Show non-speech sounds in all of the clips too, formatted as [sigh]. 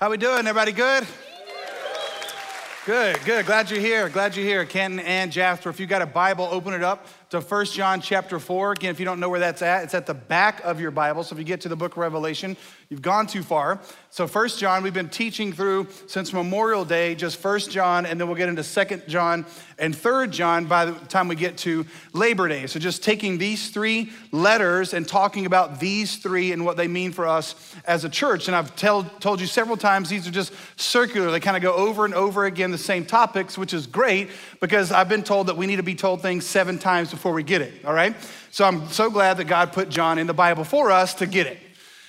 How we doing? Everybody good? Good, good. Glad you're here. Glad you're here. Canton and Jasper. If you got a Bible, open it up to 1 John chapter 4. Again, if you don't know where that's at, it's at the back of your Bible. So if you get to the book of Revelation, you've gone too far. So 1 John, we've been teaching through since Memorial Day, just 1 John, and then we'll get into 2 John and 3 John by the time we get to Labor Day. So just taking these three letters and talking about these three and what they mean for us as a church. And I've tell, told you several times, these are just circular. They kind of go over and over again the same topics, which is great because I've been told that we need to be told things seven times before we get it, all right? So I'm so glad that God put John in the Bible for us to get it.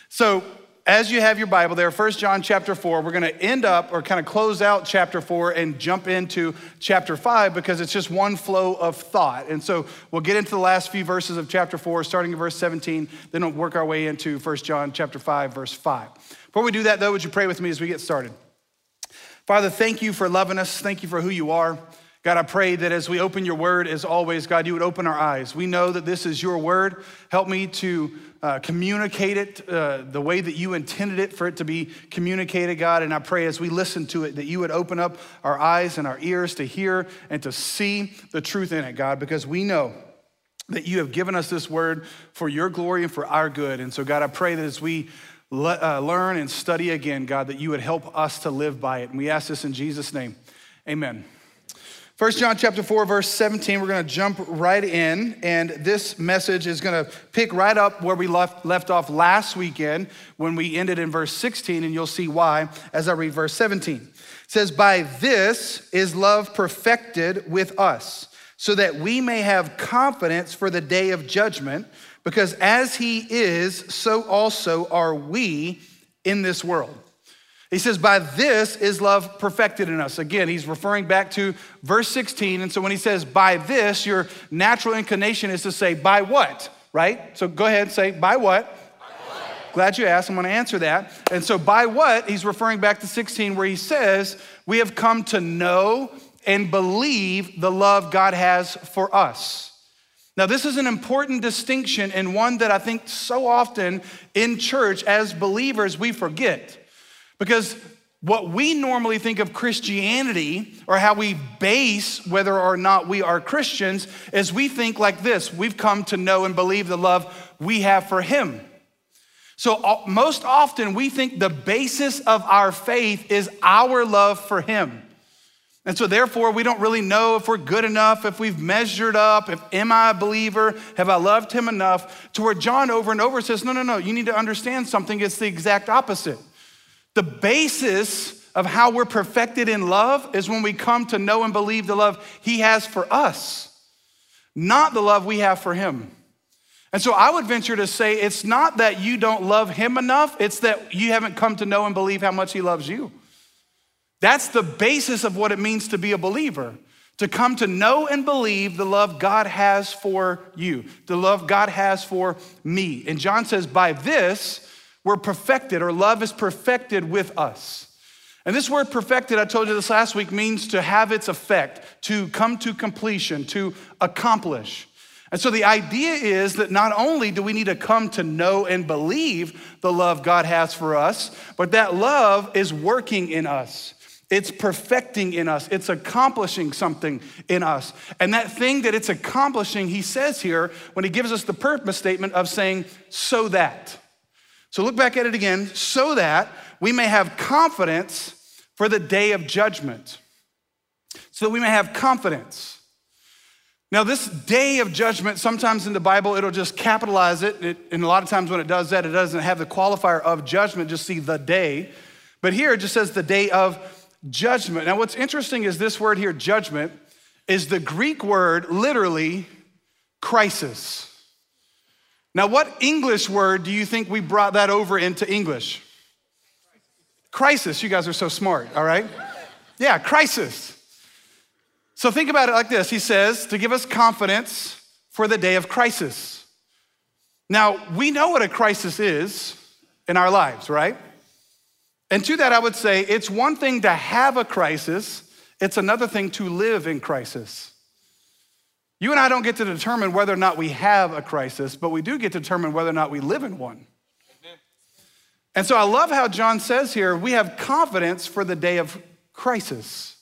So as you have your Bible there, 1 John chapter 4, we're going to end up or kind of close out chapter 4 and jump into chapter 5 because it's just one flow of thought. And so we'll get into the last few verses of chapter 4, starting in verse 17, then we'll work our way into 1 John chapter 5, verse 5. Before we do that, though, would you pray with me as we get started? Father, thank you for loving us. Thank you for who you are. God, I pray that as we open your word, as always, God, you would open our eyes. We know that this is your word. Help me to uh, communicate it uh, the way that you intended it for it to be communicated, God. And I pray as we listen to it that you would open up our eyes and our ears to hear and to see the truth in it, God, because we know that you have given us this word for your glory and for our good. And so, God, I pray that as we le- uh, learn and study again, God, that you would help us to live by it. And we ask this in Jesus' name. Amen. 1 John chapter 4 verse 17 we're going to jump right in and this message is going to pick right up where we left, left off last weekend when we ended in verse 16 and you'll see why as I read verse 17. It says by this is love perfected with us so that we may have confidence for the day of judgment because as he is so also are we in this world. He says, By this is love perfected in us. Again, he's referring back to verse 16. And so when he says, By this, your natural inclination is to say, By what? Right? So go ahead and say, By what? Glad you asked. I'm going to answer that. And so, by what? He's referring back to 16, where he says, We have come to know and believe the love God has for us. Now, this is an important distinction and one that I think so often in church as believers we forget. Because what we normally think of Christianity or how we base whether or not we are Christians is we think like this we've come to know and believe the love we have for Him. So, uh, most often we think the basis of our faith is our love for Him. And so, therefore, we don't really know if we're good enough, if we've measured up, if am I a believer, have I loved Him enough, to where John over and over says, No, no, no, you need to understand something. It's the exact opposite. The basis of how we're perfected in love is when we come to know and believe the love He has for us, not the love we have for Him. And so I would venture to say it's not that you don't love Him enough, it's that you haven't come to know and believe how much He loves you. That's the basis of what it means to be a believer. To come to know and believe the love God has for you, the love God has for me. And John says, by this, we're perfected, or love is perfected with us. And this word perfected, I told you this last week, means to have its effect, to come to completion, to accomplish. And so the idea is that not only do we need to come to know and believe the love God has for us, but that love is working in us. It's perfecting in us. It's accomplishing something in us. And that thing that it's accomplishing, he says here when he gives us the purpose statement of saying, so that. So look back at it again, so that we may have confidence for the day of judgment. So that we may have confidence. Now, this day of judgment, sometimes in the Bible, it'll just capitalize it. it. And a lot of times when it does that, it doesn't have the qualifier of judgment, just see the day. But here it just says the day of judgment. Now, what's interesting is this word here, judgment, is the Greek word literally crisis. Now, what English word do you think we brought that over into English? Crisis. You guys are so smart, all right? Yeah, crisis. So think about it like this He says to give us confidence for the day of crisis. Now, we know what a crisis is in our lives, right? And to that, I would say it's one thing to have a crisis, it's another thing to live in crisis. You and I don't get to determine whether or not we have a crisis, but we do get to determine whether or not we live in one. And so I love how John says here we have confidence for the day of crisis.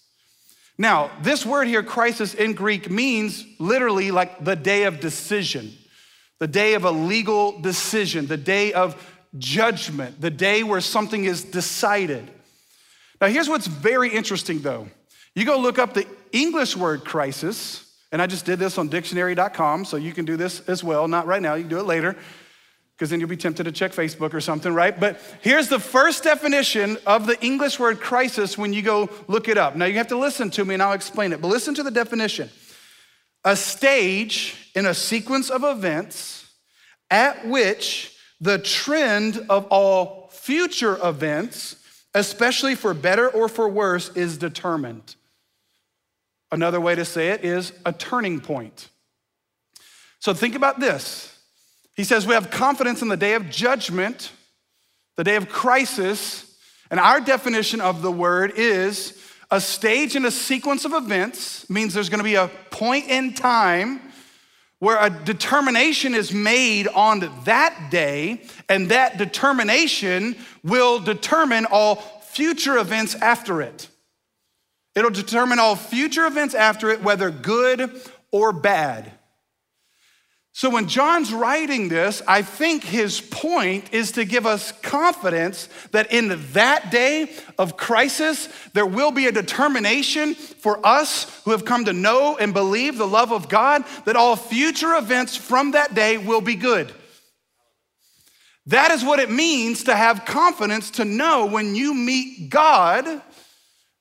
Now, this word here, crisis in Greek, means literally like the day of decision, the day of a legal decision, the day of judgment, the day where something is decided. Now, here's what's very interesting though. You go look up the English word crisis, and I just did this on dictionary.com, so you can do this as well. Not right now, you can do it later because then you'll be tempted to check Facebook or something, right? But here's the first definition of the English word crisis when you go look it up. Now you have to listen to me and I'll explain it, but listen to the definition a stage in a sequence of events at which the trend of all future events, especially for better or for worse, is determined. Another way to say it is a turning point. So think about this he says we have confidence in the day of judgment, the day of crisis. And our definition of the word is a stage in a sequence of events, means there's gonna be a point in time where a determination is made on that day, and that determination will determine all future events after it. It'll determine all future events after it, whether good or bad. So when John's writing this, I think his point is to give us confidence that in that day of crisis, there will be a determination for us who have come to know and believe the love of God that all future events from that day will be good. That is what it means to have confidence to know when you meet God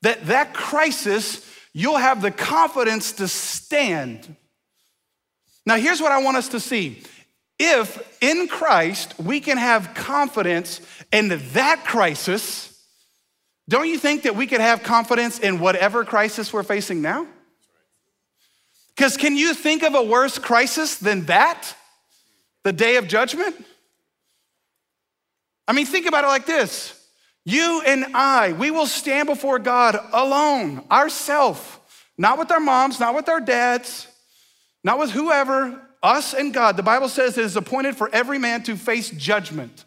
that that crisis, you'll have the confidence to stand now, here's what I want us to see. If in Christ we can have confidence in that crisis, don't you think that we could have confidence in whatever crisis we're facing now? Because can you think of a worse crisis than that? The day of judgment? I mean, think about it like this you and I, we will stand before God alone, ourself, not with our moms, not with our dads, not with whoever, us and God. The Bible says it is appointed for every man to face judgment.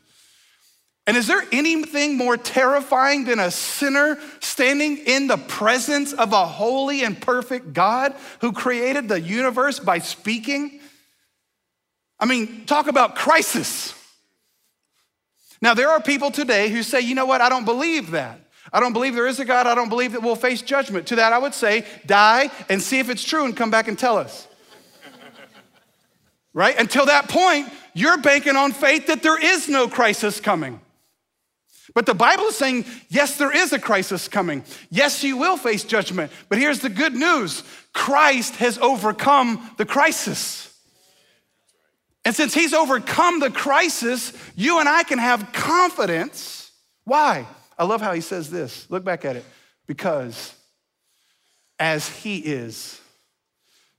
And is there anything more terrifying than a sinner standing in the presence of a holy and perfect God who created the universe by speaking? I mean, talk about crisis. Now, there are people today who say, you know what, I don't believe that. I don't believe there is a God. I don't believe that we'll face judgment. To that, I would say, die and see if it's true and come back and tell us [laughs] right? Until that point, you're banking on faith that there is no crisis coming. But the Bible is saying, yes, there is a crisis coming. Yes, you will face judgment. But here's the good news Christ has overcome the crisis. And since he's overcome the crisis, you and I can have confidence. Why? I love how he says this. Look back at it. Because as he is,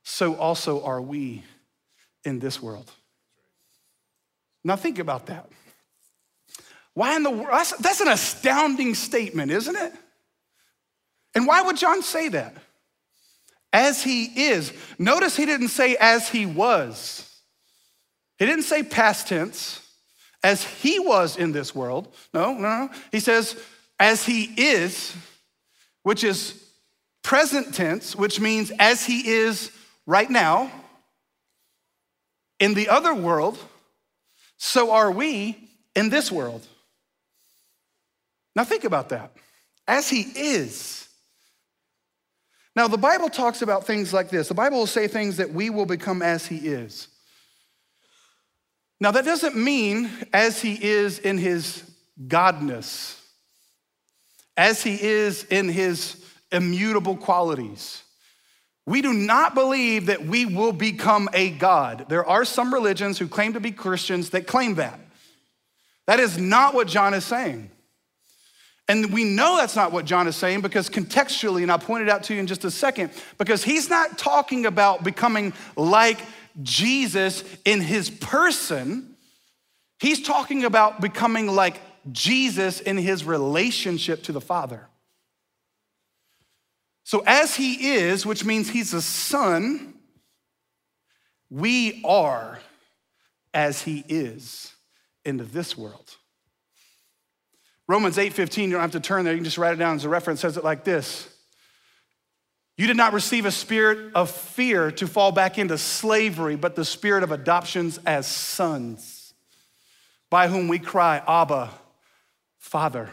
so also are we in this world. Now, think about that. Why in the world? That's, an astounding statement, isn't it? And why would John say that? As he is. Notice he didn't say as he was. He didn't say past tense, as he was in this world. No, no, no. He says as he is, which is present tense, which means as he is right now in the other world, so are we in this world. Now, think about that. As he is. Now, the Bible talks about things like this the Bible will say things that we will become as he is. Now, that doesn't mean as he is in his godness, as he is in his immutable qualities. We do not believe that we will become a God. There are some religions who claim to be Christians that claim that. That is not what John is saying. And we know that's not what John is saying because contextually, and I'll point it out to you in just a second, because he's not talking about becoming like Jesus in his person. He's talking about becoming like Jesus in his relationship to the Father. So, as he is, which means he's a son, we are as he is into this world. Romans 8:15, you don't have to turn there, you can just write it down as a reference, says it like this. You did not receive a spirit of fear to fall back into slavery, but the spirit of adoptions as sons, by whom we cry, Abba, Father.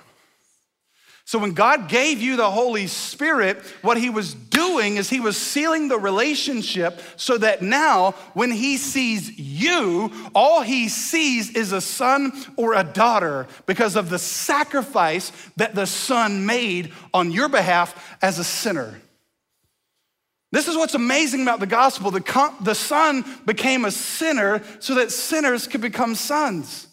So when God gave you the Holy Spirit, what he was doing is he was sealing the relationship so that now when he sees you, all he sees is a son or a daughter because of the sacrifice that the son made on your behalf as a sinner. This is what's amazing about the gospel. The, the son became a sinner so that sinners could become sons.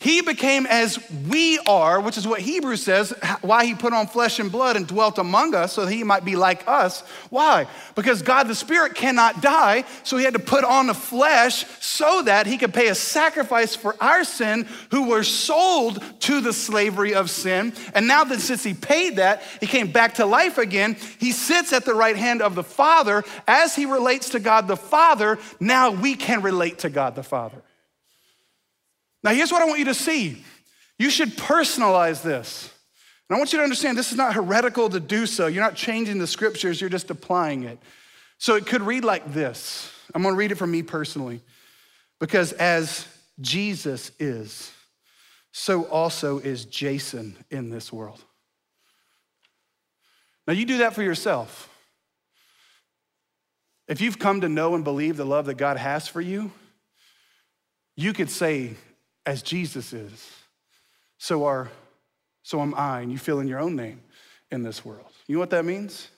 He became as we are, which is what Hebrews says, why he put on flesh and blood and dwelt among us so that he might be like us. Why? Because God the Spirit cannot die, so he had to put on the flesh so that he could pay a sacrifice for our sin who were sold to the slavery of sin. And now that since he paid that, he came back to life again. He sits at the right hand of the Father. As he relates to God the Father, now we can relate to God the Father. Now, here's what I want you to see you should personalize this. And I want you to understand this is not heretical to do so. You're not changing the scriptures, you're just applying it. So it could read like this. I'm gonna read it from me personally. Because as Jesus is, so also is Jason in this world. Now, you do that for yourself. If you've come to know and believe the love that God has for you, you could say, as Jesus is, so are so am I, and you fill in your own name in this world. You know what that means?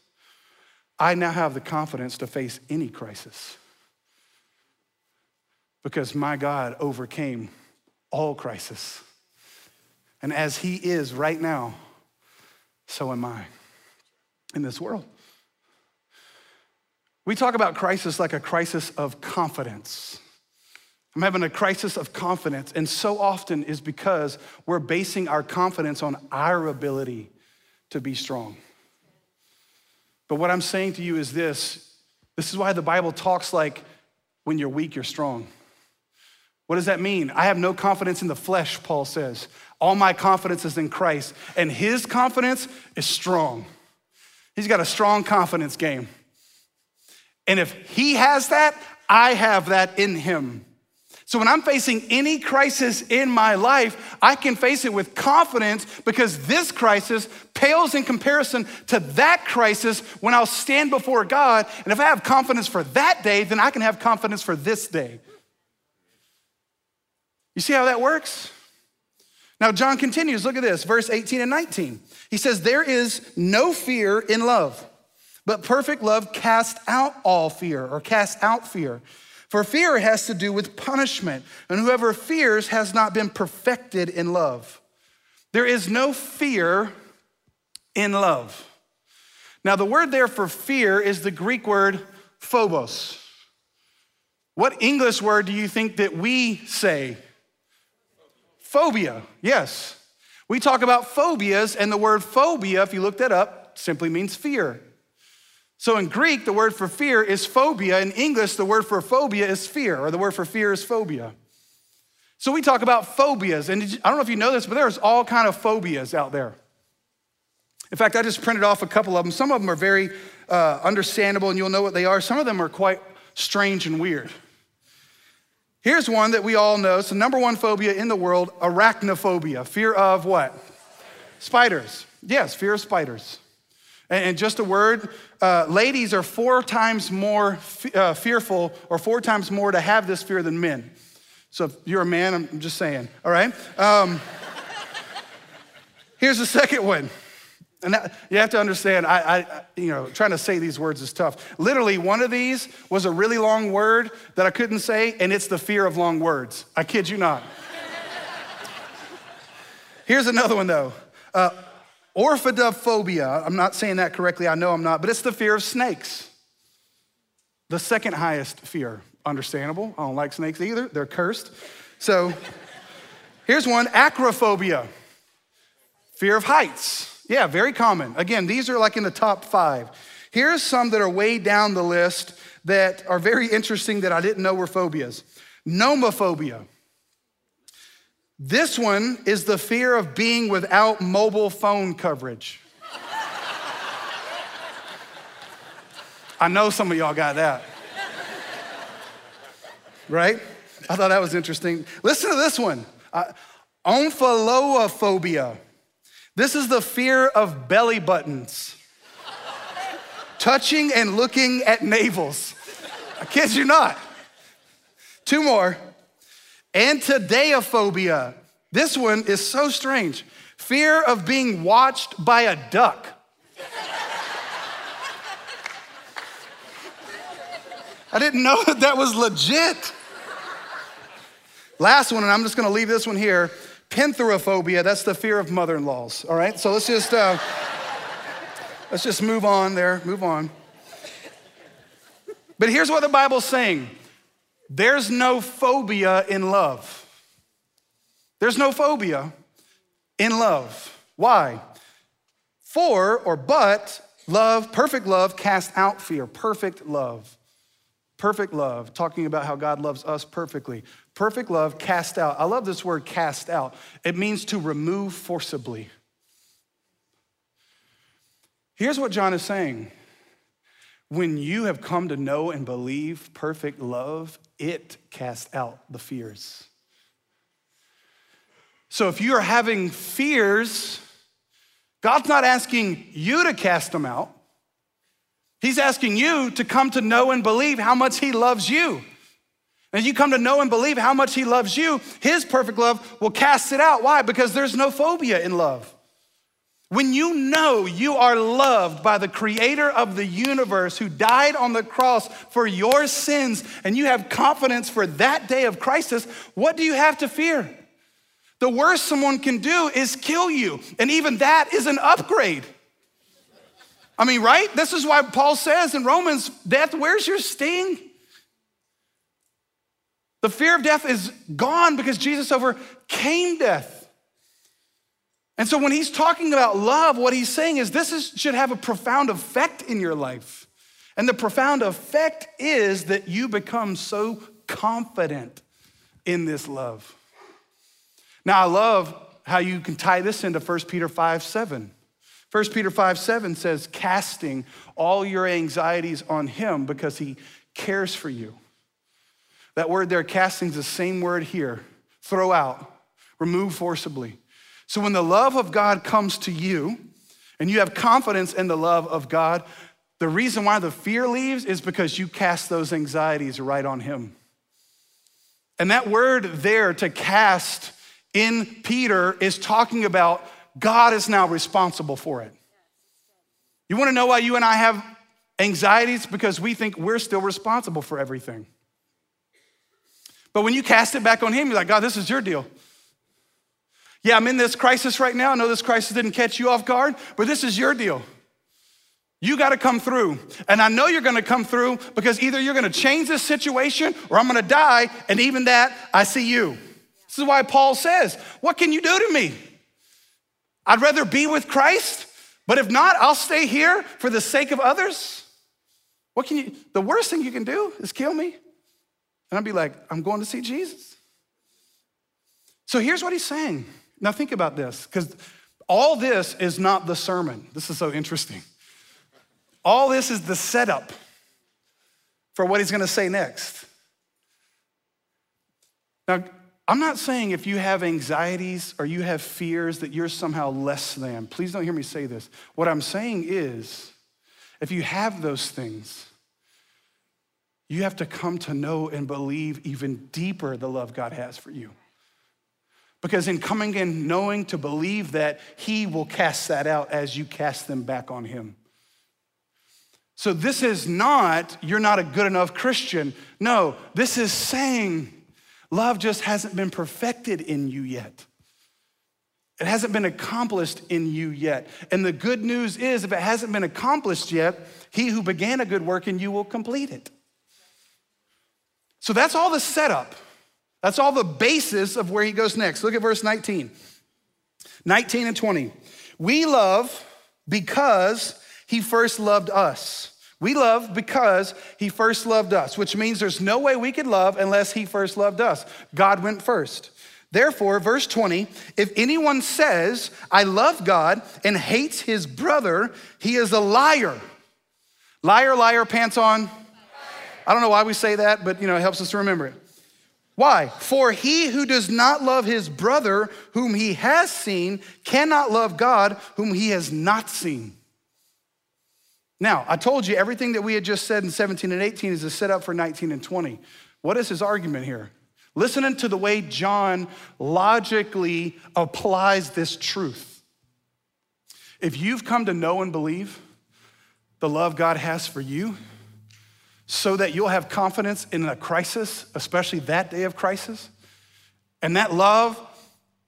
I now have the confidence to face any crisis because my God overcame all crisis. And as He is right now, so am I in this world. We talk about crisis like a crisis of confidence. I'm having a crisis of confidence. And so often is because we're basing our confidence on our ability to be strong. But what I'm saying to you is this this is why the Bible talks like when you're weak, you're strong. What does that mean? I have no confidence in the flesh, Paul says. All my confidence is in Christ, and his confidence is strong. He's got a strong confidence game. And if he has that, I have that in him. So when I'm facing any crisis in my life, I can face it with confidence because this crisis pales in comparison to that crisis when I'll stand before God. And if I have confidence for that day, then I can have confidence for this day. You see how that works? Now, John continues. Look at this, verse 18 and 19. He says, There is no fear in love, but perfect love casts out all fear or casts out fear. For fear has to do with punishment, and whoever fears has not been perfected in love. There is no fear in love. Now, the word there for fear is the Greek word phobos. What English word do you think that we say? Phobia, yes. We talk about phobias, and the word phobia, if you look that up, simply means fear. So in Greek, the word for fear is phobia. In English, the word for phobia is fear, or the word for fear is phobia. So we talk about phobias, and I don't know if you know this, but there's all kind of phobias out there. In fact, I just printed off a couple of them. Some of them are very uh, understandable, and you'll know what they are. Some of them are quite strange and weird. Here's one that we all know. It's the number one phobia in the world arachnophobia. Fear of what? Spiders. Yes, fear of spiders. And just a word, uh, ladies are four times more f- uh, fearful or four times more to have this fear than men. So if you're a man, I'm just saying, all right? Um, [laughs] here's the second one. And that, you have to understand, I, I, you know, trying to say these words is tough. Literally, one of these was a really long word that I couldn't say, and it's the fear of long words. I kid you not. [laughs] Here's another one, though. Uh, Orphidophobia, I'm not saying that correctly, I know I'm not, but it's the fear of snakes. The second highest fear. Understandable. I don't like snakes either, they're cursed. So here's one acrophobia, fear of heights. Yeah, very common. Again, these are like in the top five. Here's some that are way down the list that are very interesting that I didn't know were phobias. Nomophobia. This one is the fear of being without mobile phone coverage. I know some of y'all got that. Right? I thought that was interesting. Listen to this one uh, omphalophobia. This is the fear of belly buttons, touching and looking at navels. I kid you not. Two more. Antideophobia. This one is so strange. Fear of being watched by a duck. I didn't know that [laughs] that was legit. Last one, and I'm just gonna leave this one here. Penthrophobia, that's the fear of mother-in-laws. All right, so let's just uh, let's just move on there, move on. But here's what the Bible's saying. There's no phobia in love. There's no phobia in love. Why? For or but love, perfect love, cast out fear. Perfect love. Perfect love, talking about how God loves us perfectly. Perfect love, cast out. I love this word cast out. It means to remove forcibly. Here's what John is saying when you have come to know and believe perfect love, it casts out the fears. So if you are having fears, God's not asking you to cast them out. He's asking you to come to know and believe how much He loves you. And you come to know and believe how much He loves you, His perfect love will cast it out. Why? Because there's no phobia in love. When you know you are loved by the creator of the universe who died on the cross for your sins and you have confidence for that day of crisis, what do you have to fear? The worst someone can do is kill you, and even that is an upgrade. I mean, right? This is why Paul says in Romans, death, where's your sting? The fear of death is gone because Jesus overcame death. And so when he's talking about love, what he's saying is this is, should have a profound effect in your life. And the profound effect is that you become so confident in this love. Now, I love how you can tie this into 1 Peter 5 7. 1 Peter 5 7 says, casting all your anxieties on him because he cares for you. That word there, casting, is the same word here throw out, remove forcibly. So when the love of God comes to you and you have confidence in the love of God, the reason why the fear leaves is because you cast those anxieties right on Him. And that word there to cast in Peter is talking about God is now responsible for it. You wanna know why you and I have anxieties? Because we think we're still responsible for everything. But when you cast it back on Him, you're like, God, this is your deal. Yeah, I'm in this crisis right now. I know this crisis didn't catch you off guard, but this is your deal. You got to come through. And I know you're going to come through because either you're going to change this situation or I'm going to die. And even that, I see you. This is why Paul says, What can you do to me? I'd rather be with Christ, but if not, I'll stay here for the sake of others. What can you, the worst thing you can do is kill me. And I'd be like, I'm going to see Jesus. So here's what he's saying now, think about this, because all this is not the sermon. This is so interesting. All this is the setup for what he's gonna say next. Now, I'm not saying if you have anxieties or you have fears that you're somehow less than. Please don't hear me say this. What I'm saying is, if you have those things, you have to come to know and believe even deeper the love God has for you. Because in coming and knowing to believe that, He will cast that out as you cast them back on Him. So this is not, you're not a good enough Christian. No, this is saying love just hasn't been perfected in you yet. It hasn't been accomplished in you yet. And the good news is, if it hasn't been accomplished yet, he who began a good work in you will complete it. So that's all the setup. That's all the basis of where he goes next. Look at verse 19. 19 and 20. We love because he first loved us. We love because he first loved us, which means there's no way we could love unless he first loved us. God went first. Therefore, verse 20, if anyone says, I love God and hates his brother, he is a liar. Liar, liar, pants on. I don't know why we say that, but you know, it helps us to remember it. Why? For he who does not love his brother whom he has seen cannot love God whom he has not seen. Now, I told you everything that we had just said in 17 and 18 is a setup for 19 and 20. What is his argument here? Listening to the way John logically applies this truth. If you've come to know and believe the love God has for you, so that you'll have confidence in a crisis, especially that day of crisis, and that love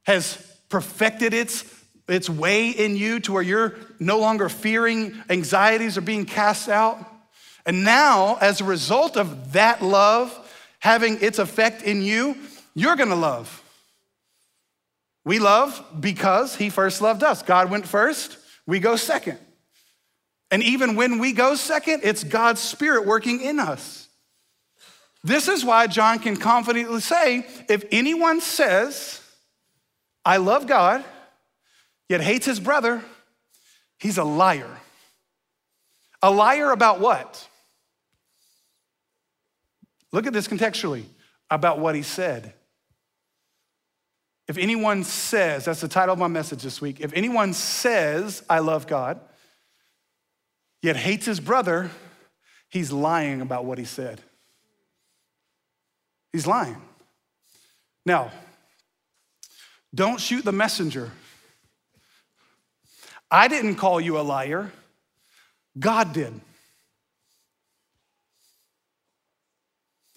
has perfected its its way in you to where you're no longer fearing anxieties are being cast out. And now, as a result of that love having its effect in you, you're gonna love. We love because He first loved us. God went first, we go second. And even when we go second, it's God's Spirit working in us. This is why John can confidently say if anyone says, I love God, yet hates his brother, he's a liar. A liar about what? Look at this contextually about what he said. If anyone says, that's the title of my message this week, if anyone says, I love God, yet hates his brother, he's lying about what he said. He's lying. Now, don't shoot the messenger. I didn't call you a liar, God did.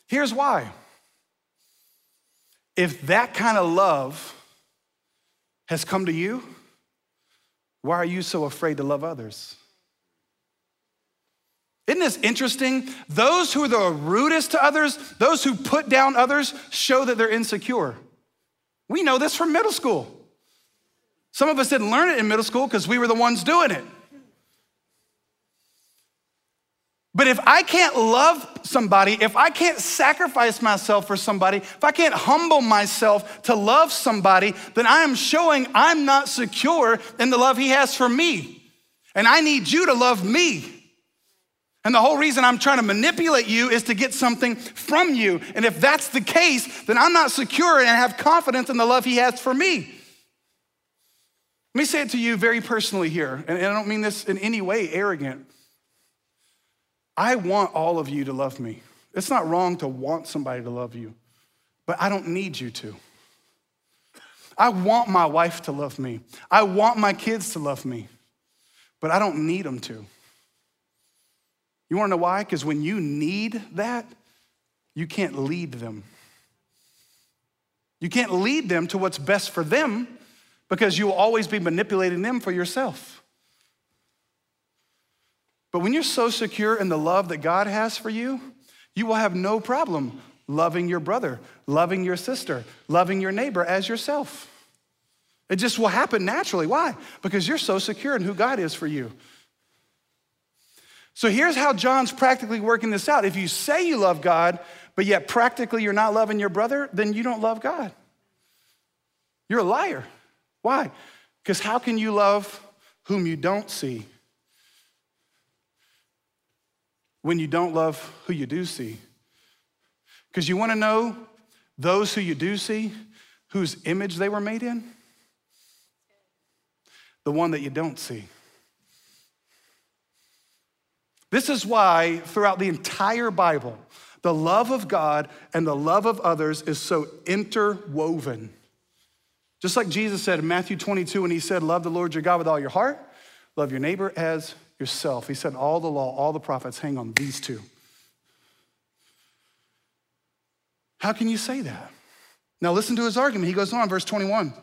Here's why. If that kind of love has come to you, why are you so afraid to love others? Isn't this interesting? Those who are the rudest to others, those who put down others, show that they're insecure. We know this from middle school. Some of us didn't learn it in middle school because we were the ones doing it. But if I can't love somebody, if I can't sacrifice myself for somebody, if I can't humble myself to love somebody, then I am showing I'm not secure in the love He has for me. And I need you to love me. And the whole reason I'm trying to manipulate you is to get something from you. And if that's the case, then I'm not secure and have confidence in the love He has for me. Let me say it to you very personally here, and I don't mean this in any way arrogant. I want all of you to love me. It's not wrong to want somebody to love you, but I don't need you to. I want my wife to love me. I want my kids to love me, but I don't need them to. You wanna know why? Because when you need that, you can't lead them. You can't lead them to what's best for them because you will always be manipulating them for yourself. But when you're so secure in the love that God has for you, you will have no problem loving your brother, loving your sister, loving your neighbor as yourself. It just will happen naturally. Why? Because you're so secure in who God is for you. So here's how John's practically working this out. If you say you love God, but yet practically you're not loving your brother, then you don't love God. You're a liar. Why? Because how can you love whom you don't see when you don't love who you do see? Because you want to know those who you do see, whose image they were made in? The one that you don't see. This is why, throughout the entire Bible, the love of God and the love of others is so interwoven. Just like Jesus said in Matthew 22 when he said, Love the Lord your God with all your heart, love your neighbor as yourself. He said, All the law, all the prophets hang on these two. How can you say that? Now, listen to his argument. He goes on, verse 21.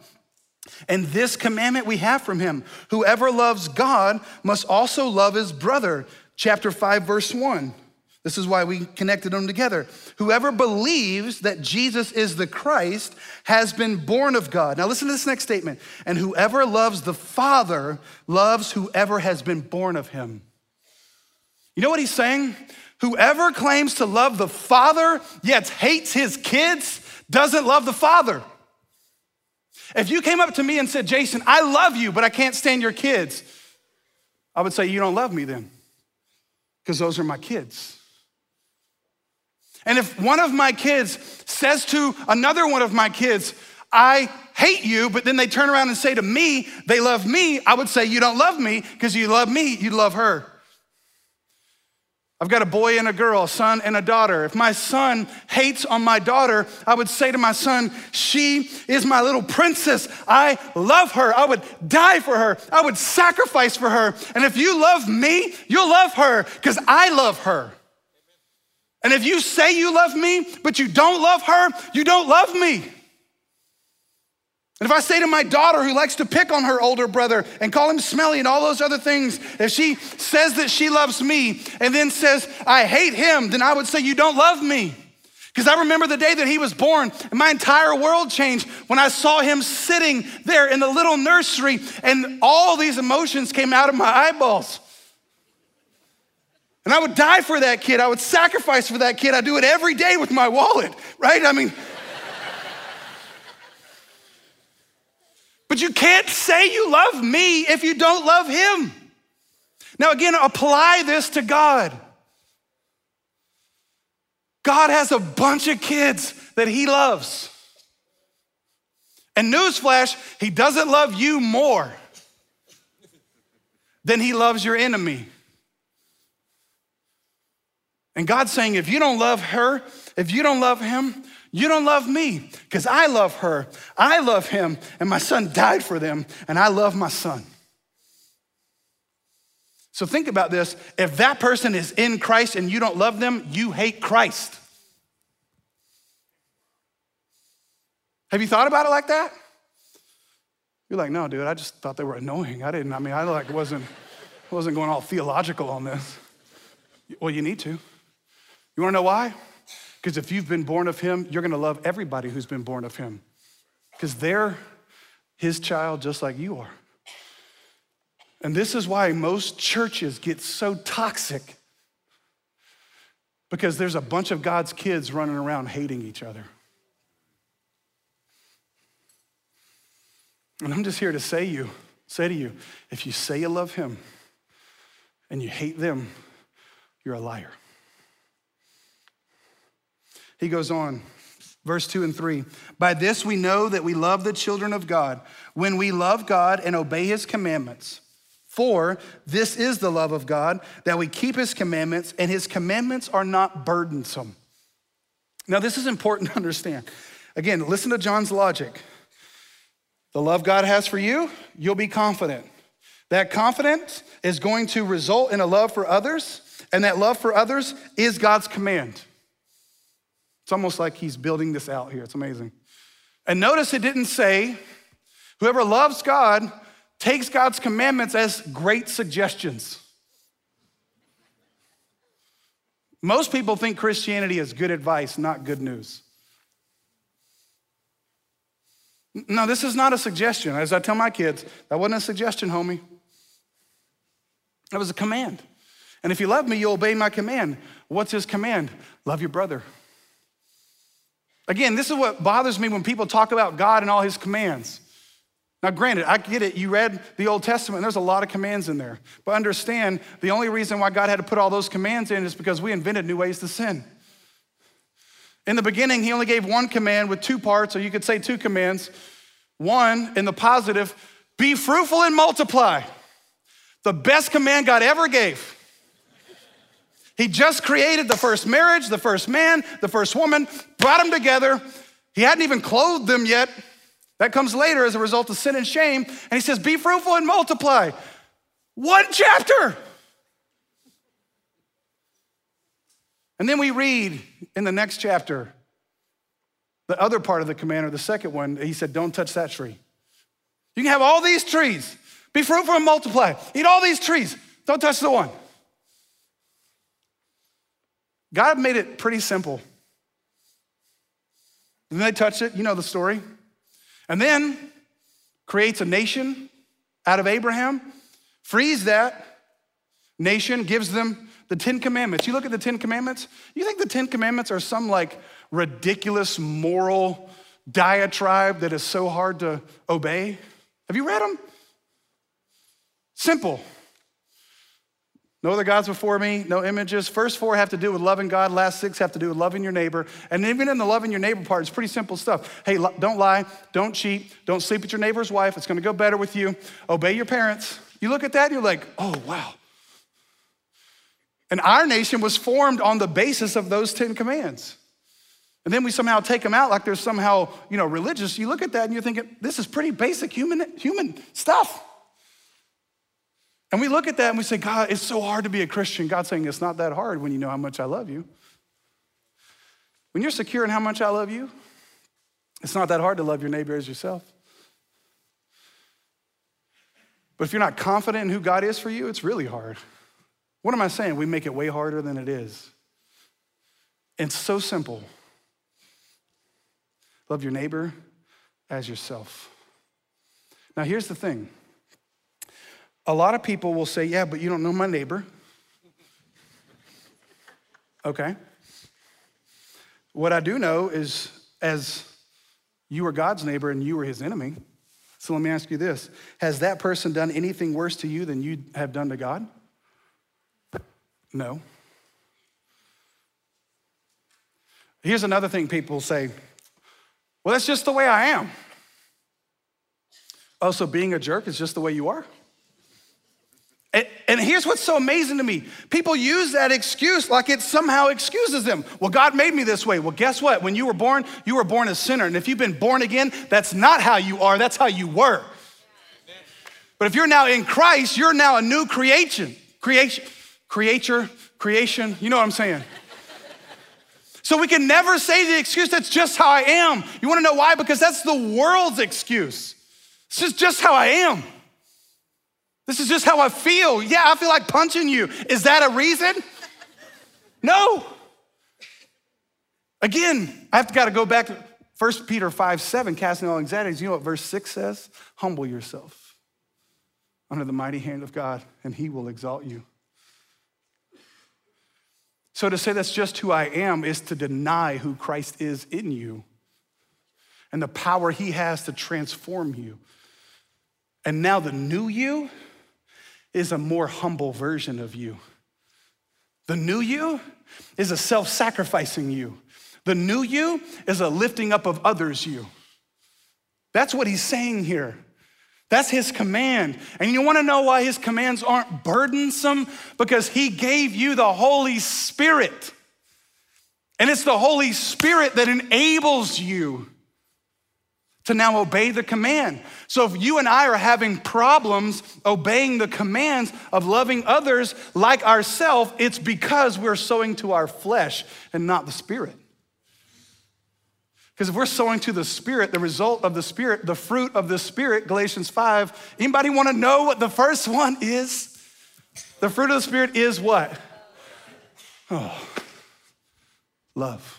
And this commandment we have from him whoever loves God must also love his brother. Chapter 5, verse 1. This is why we connected them together. Whoever believes that Jesus is the Christ has been born of God. Now, listen to this next statement. And whoever loves the Father loves whoever has been born of him. You know what he's saying? Whoever claims to love the Father yet hates his kids doesn't love the Father. If you came up to me and said, Jason, I love you, but I can't stand your kids, I would say, You don't love me then, because those are my kids. And if one of my kids says to another one of my kids, I hate you, but then they turn around and say to me, they love me, I would say, You don't love me because you love me, you love her. I've got a boy and a girl, a son and a daughter. If my son hates on my daughter, I would say to my son, She is my little princess. I love her. I would die for her. I would sacrifice for her. And if you love me, you'll love her because I love her. And if you say you love me, but you don't love her, you don't love me. And if I say to my daughter who likes to pick on her older brother and call him smelly and all those other things, if she says that she loves me and then says, I hate him, then I would say, You don't love me. Because I remember the day that he was born, and my entire world changed when I saw him sitting there in the little nursery, and all these emotions came out of my eyeballs. And I would die for that kid. I would sacrifice for that kid. I do it every day with my wallet, right? I mean, But you can't say you love me if you don't love him. Now, again, apply this to God. God has a bunch of kids that he loves. And newsflash, he doesn't love you more than he loves your enemy. And God's saying, if you don't love her, if you don't love him, you don't love me because I love her. I love him, and my son died for them, and I love my son. So think about this. If that person is in Christ and you don't love them, you hate Christ. Have you thought about it like that? You're like, no, dude, I just thought they were annoying. I didn't, I mean, I like wasn't, wasn't going all theological on this. Well, you need to. You wanna know why? Because if you've been born of him, you're gonna love everybody who's been born of him. Because they're his child just like you are. And this is why most churches get so toxic. Because there's a bunch of God's kids running around hating each other. And I'm just here to say you, say to you, if you say you love him and you hate them, you're a liar. He goes on, verse 2 and 3. By this we know that we love the children of God, when we love God and obey his commandments. For this is the love of God, that we keep his commandments, and his commandments are not burdensome. Now, this is important to understand. Again, listen to John's logic. The love God has for you, you'll be confident. That confidence is going to result in a love for others, and that love for others is God's command. It's almost like he's building this out here. It's amazing. And notice it didn't say, whoever loves God takes God's commandments as great suggestions. Most people think Christianity is good advice, not good news. No, this is not a suggestion. As I tell my kids, that wasn't a suggestion, homie. That was a command. And if you love me, you'll obey my command. What's his command? Love your brother. Again, this is what bothers me when people talk about God and all his commands. Now, granted, I get it. You read the Old Testament, there's a lot of commands in there. But understand, the only reason why God had to put all those commands in is because we invented new ways to sin. In the beginning, he only gave one command with two parts, or you could say two commands. One, in the positive, be fruitful and multiply. The best command God ever gave. He just created the first marriage, the first man, the first woman, brought them together. He hadn't even clothed them yet. That comes later as a result of sin and shame. And he says, Be fruitful and multiply. One chapter. And then we read in the next chapter, the other part of the command, or the second one, he said, Don't touch that tree. You can have all these trees, be fruitful and multiply. Eat all these trees, don't touch the one. God made it pretty simple. And then they touch it, you know the story. And then creates a nation out of Abraham, frees that nation, gives them the Ten Commandments. You look at the Ten Commandments, you think the Ten Commandments are some like ridiculous moral diatribe that is so hard to obey? Have you read them? Simple. No other gods before me, no images. First four have to do with loving God, last six have to do with loving your neighbor. And even in the loving your neighbor part, it's pretty simple stuff. Hey, don't lie, don't cheat, don't sleep with your neighbor's wife, it's gonna go better with you. Obey your parents. You look at that, you're like, oh, wow. And our nation was formed on the basis of those 10 commands. And then we somehow take them out like they're somehow, you know, religious. You look at that and you're thinking, this is pretty basic human, human stuff. And we look at that and we say, God, it's so hard to be a Christian. God's saying, it's not that hard when you know how much I love you. When you're secure in how much I love you, it's not that hard to love your neighbor as yourself. But if you're not confident in who God is for you, it's really hard. What am I saying? We make it way harder than it is. It's so simple. Love your neighbor as yourself. Now, here's the thing a lot of people will say, Yeah, but you don't know my neighbor. Okay. What I do know is, as you were God's neighbor and you were his enemy, so let me ask you this Has that person done anything worse to you than you have done to God? No. Here's another thing people say well, that's just the way I am. Also, being a jerk is just the way you are. And, here's what's so amazing to me people use that excuse like it somehow excuses them. Well, God made me this way. Well, guess what? When you were born, you were born a sinner. And if you've been born again, that's not how you are, that's how you were. But if you're now in Christ, you're now a new creation. Creation, creature, creation. You know what I'm saying? So we can never say the excuse, that's just how I am. You wanna know why? Because that's the world's excuse. It's just, just how I am. This is just how I feel. Yeah, I feel like punching you. Is that a reason? No. Again, I have to gotta go back to 1 Peter 5 7, casting all anxieties. You know what verse 6 says? Humble yourself under the mighty hand of God, and he will exalt you. So to say that's just who I am is to deny who Christ is in you and the power he has to transform you. And now the new you is a more humble version of you. The new you is a self sacrificing you. The new you is a lifting up of others you. That's what he's saying here. That's his command. And you wanna know why his commands aren't burdensome? Because he gave you the Holy Spirit. And it's the Holy Spirit that enables you to now obey the command. So if you and I are having problems obeying the commands of loving others like ourselves, it's because we're sowing to our flesh and not the spirit. Because if we're sowing to the spirit, the result of the spirit, the fruit of the spirit, Galatians 5, anybody want to know what the first [laughs] one is? The fruit of the spirit is what? Oh, love,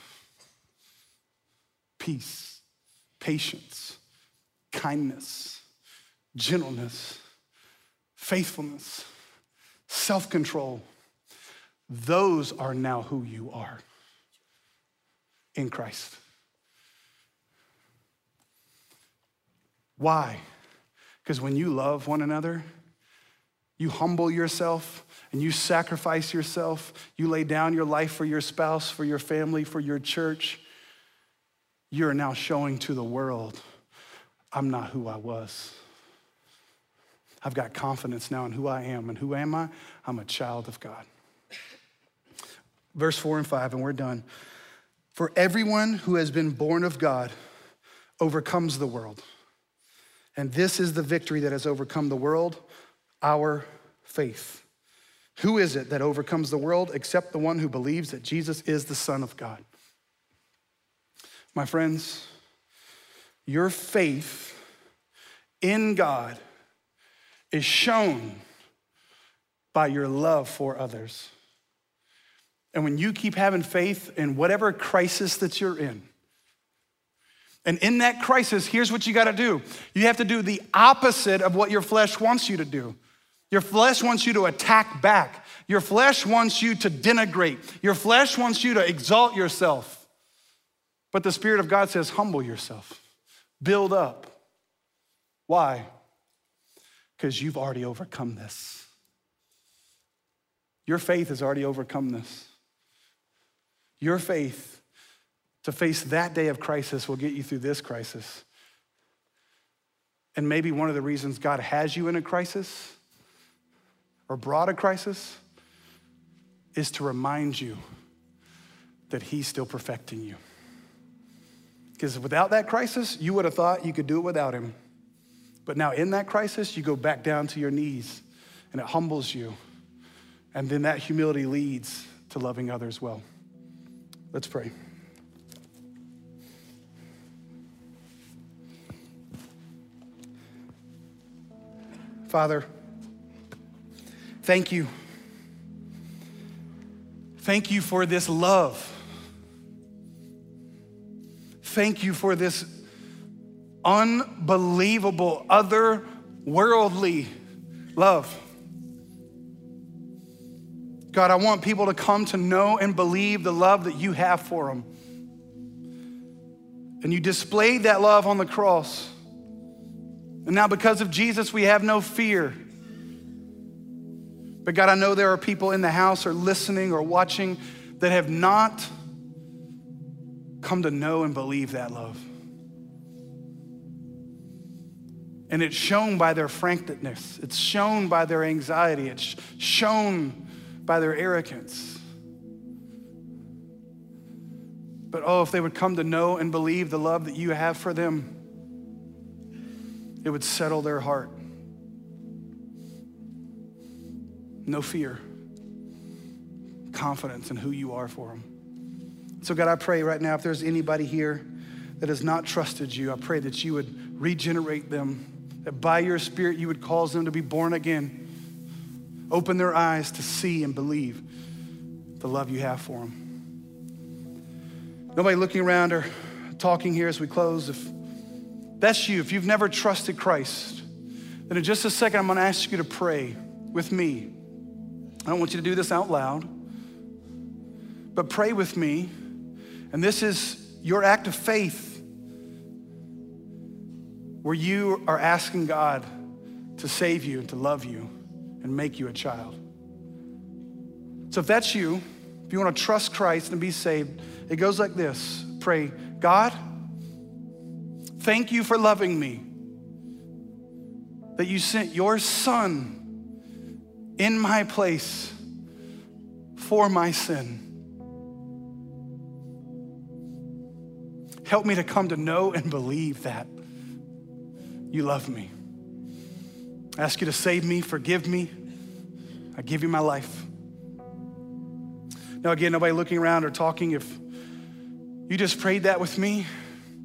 peace, patience kindness, gentleness, faithfulness, self control. Those are now who you are in Christ. Why? Because when you love one another, you humble yourself and you sacrifice yourself, you lay down your life for your spouse, for your family, for your church, you're now showing to the world I'm not who I was. I've got confidence now in who I am. And who am I? I'm a child of God. Verse 4 and 5, and we're done. For everyone who has been born of God overcomes the world. And this is the victory that has overcome the world, our faith. Who is it that overcomes the world except the one who believes that Jesus is the Son of God? My friends, your faith in God is shown by your love for others. And when you keep having faith in whatever crisis that you're in, and in that crisis, here's what you got to do you have to do the opposite of what your flesh wants you to do. Your flesh wants you to attack back. Your flesh wants you to denigrate. Your flesh wants you to exalt yourself. But the Spirit of God says, humble yourself, build up. Why? Because you've already overcome this. Your faith has already overcome this. Your faith to face that day of crisis will get you through this crisis. And maybe one of the reasons God has you in a crisis or brought a crisis is to remind you that He's still perfecting you. Because without that crisis, you would have thought you could do it without Him. But now in that crisis, you go back down to your knees and it humbles you. And then that humility leads to loving others well. Let's pray. Father, thank you. Thank you for this love. Thank you for this unbelievable, otherworldly love. God, I want people to come to know and believe the love that you have for them. And you displayed that love on the cross. And now, because of Jesus, we have no fear. But God, I know there are people in the house or listening or watching that have not come to know and believe that love. And it's shown by their frankness, it's shown by their anxiety, it's shown by their arrogance. But oh, if they would come to know and believe the love that you have for them it would settle their heart. No fear, confidence in who you are for them. So, God, I pray right now if there's anybody here that has not trusted you, I pray that you would regenerate them, that by your Spirit you would cause them to be born again. Open their eyes to see and believe the love you have for them. Nobody looking around or talking here as we close. If that's you, if you've never trusted Christ, then in just a second, I'm gonna ask you to pray with me. I don't want you to do this out loud, but pray with me. And this is your act of faith where you are asking God to save you and to love you and make you a child. So if that's you, if you want to trust Christ and be saved, it goes like this Pray, God, Thank you for loving me. That you sent your son in my place for my sin. Help me to come to know and believe that you love me. I ask you to save me, forgive me. I give you my life. Now, again, nobody looking around or talking. If you just prayed that with me,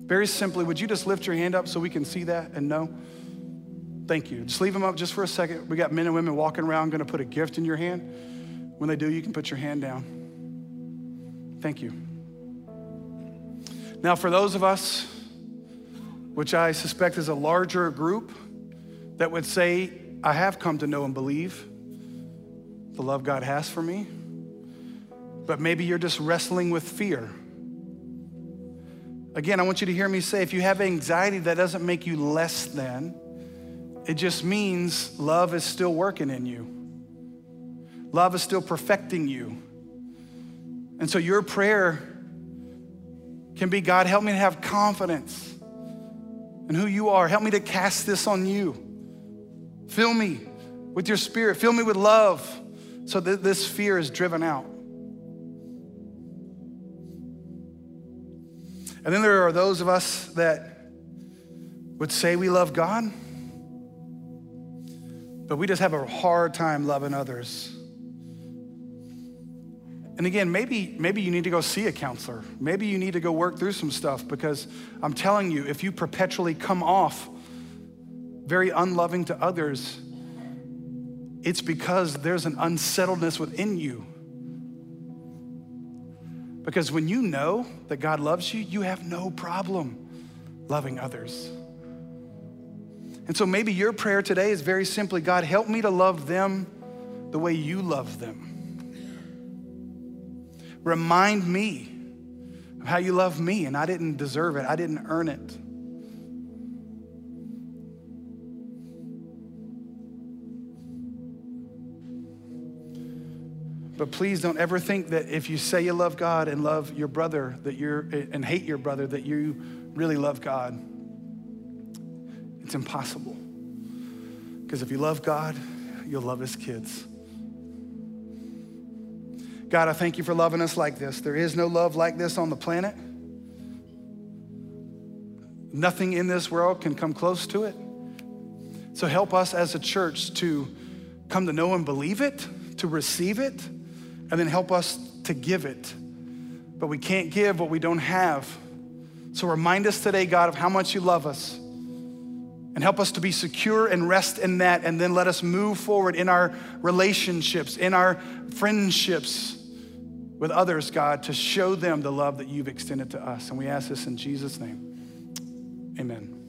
very simply, would you just lift your hand up so we can see that and know? Thank you. Just leave them up just for a second. We got men and women walking around, going to put a gift in your hand. When they do, you can put your hand down. Thank you. Now, for those of us, which I suspect is a larger group, that would say, I have come to know and believe the love God has for me, but maybe you're just wrestling with fear Again, I want you to hear me say if you have anxiety, that doesn't make you less than. It just means love is still working in you, love is still perfecting you. And so your prayer can be God, help me to have confidence in who you are. Help me to cast this on you. Fill me with your spirit, fill me with love so that this fear is driven out. And then there are those of us that would say we love God, but we just have a hard time loving others. And again, maybe, maybe you need to go see a counselor. Maybe you need to go work through some stuff because I'm telling you, if you perpetually come off very unloving to others, it's because there's an unsettledness within you because when you know that God loves you, you have no problem loving others. And so maybe your prayer today is very simply God, help me to love them the way you love them. Remind me of how you love me, and I didn't deserve it, I didn't earn it. But please don't ever think that if you say you love God and love your brother that you're and hate your brother that you really love God. It's impossible. Because if you love God, you'll love his kids. God, I thank you for loving us like this. There is no love like this on the planet. Nothing in this world can come close to it. So help us as a church to come to know and believe it, to receive it, and then help us to give it. But we can't give what we don't have. So remind us today, God, of how much you love us. And help us to be secure and rest in that. And then let us move forward in our relationships, in our friendships with others, God, to show them the love that you've extended to us. And we ask this in Jesus' name. Amen.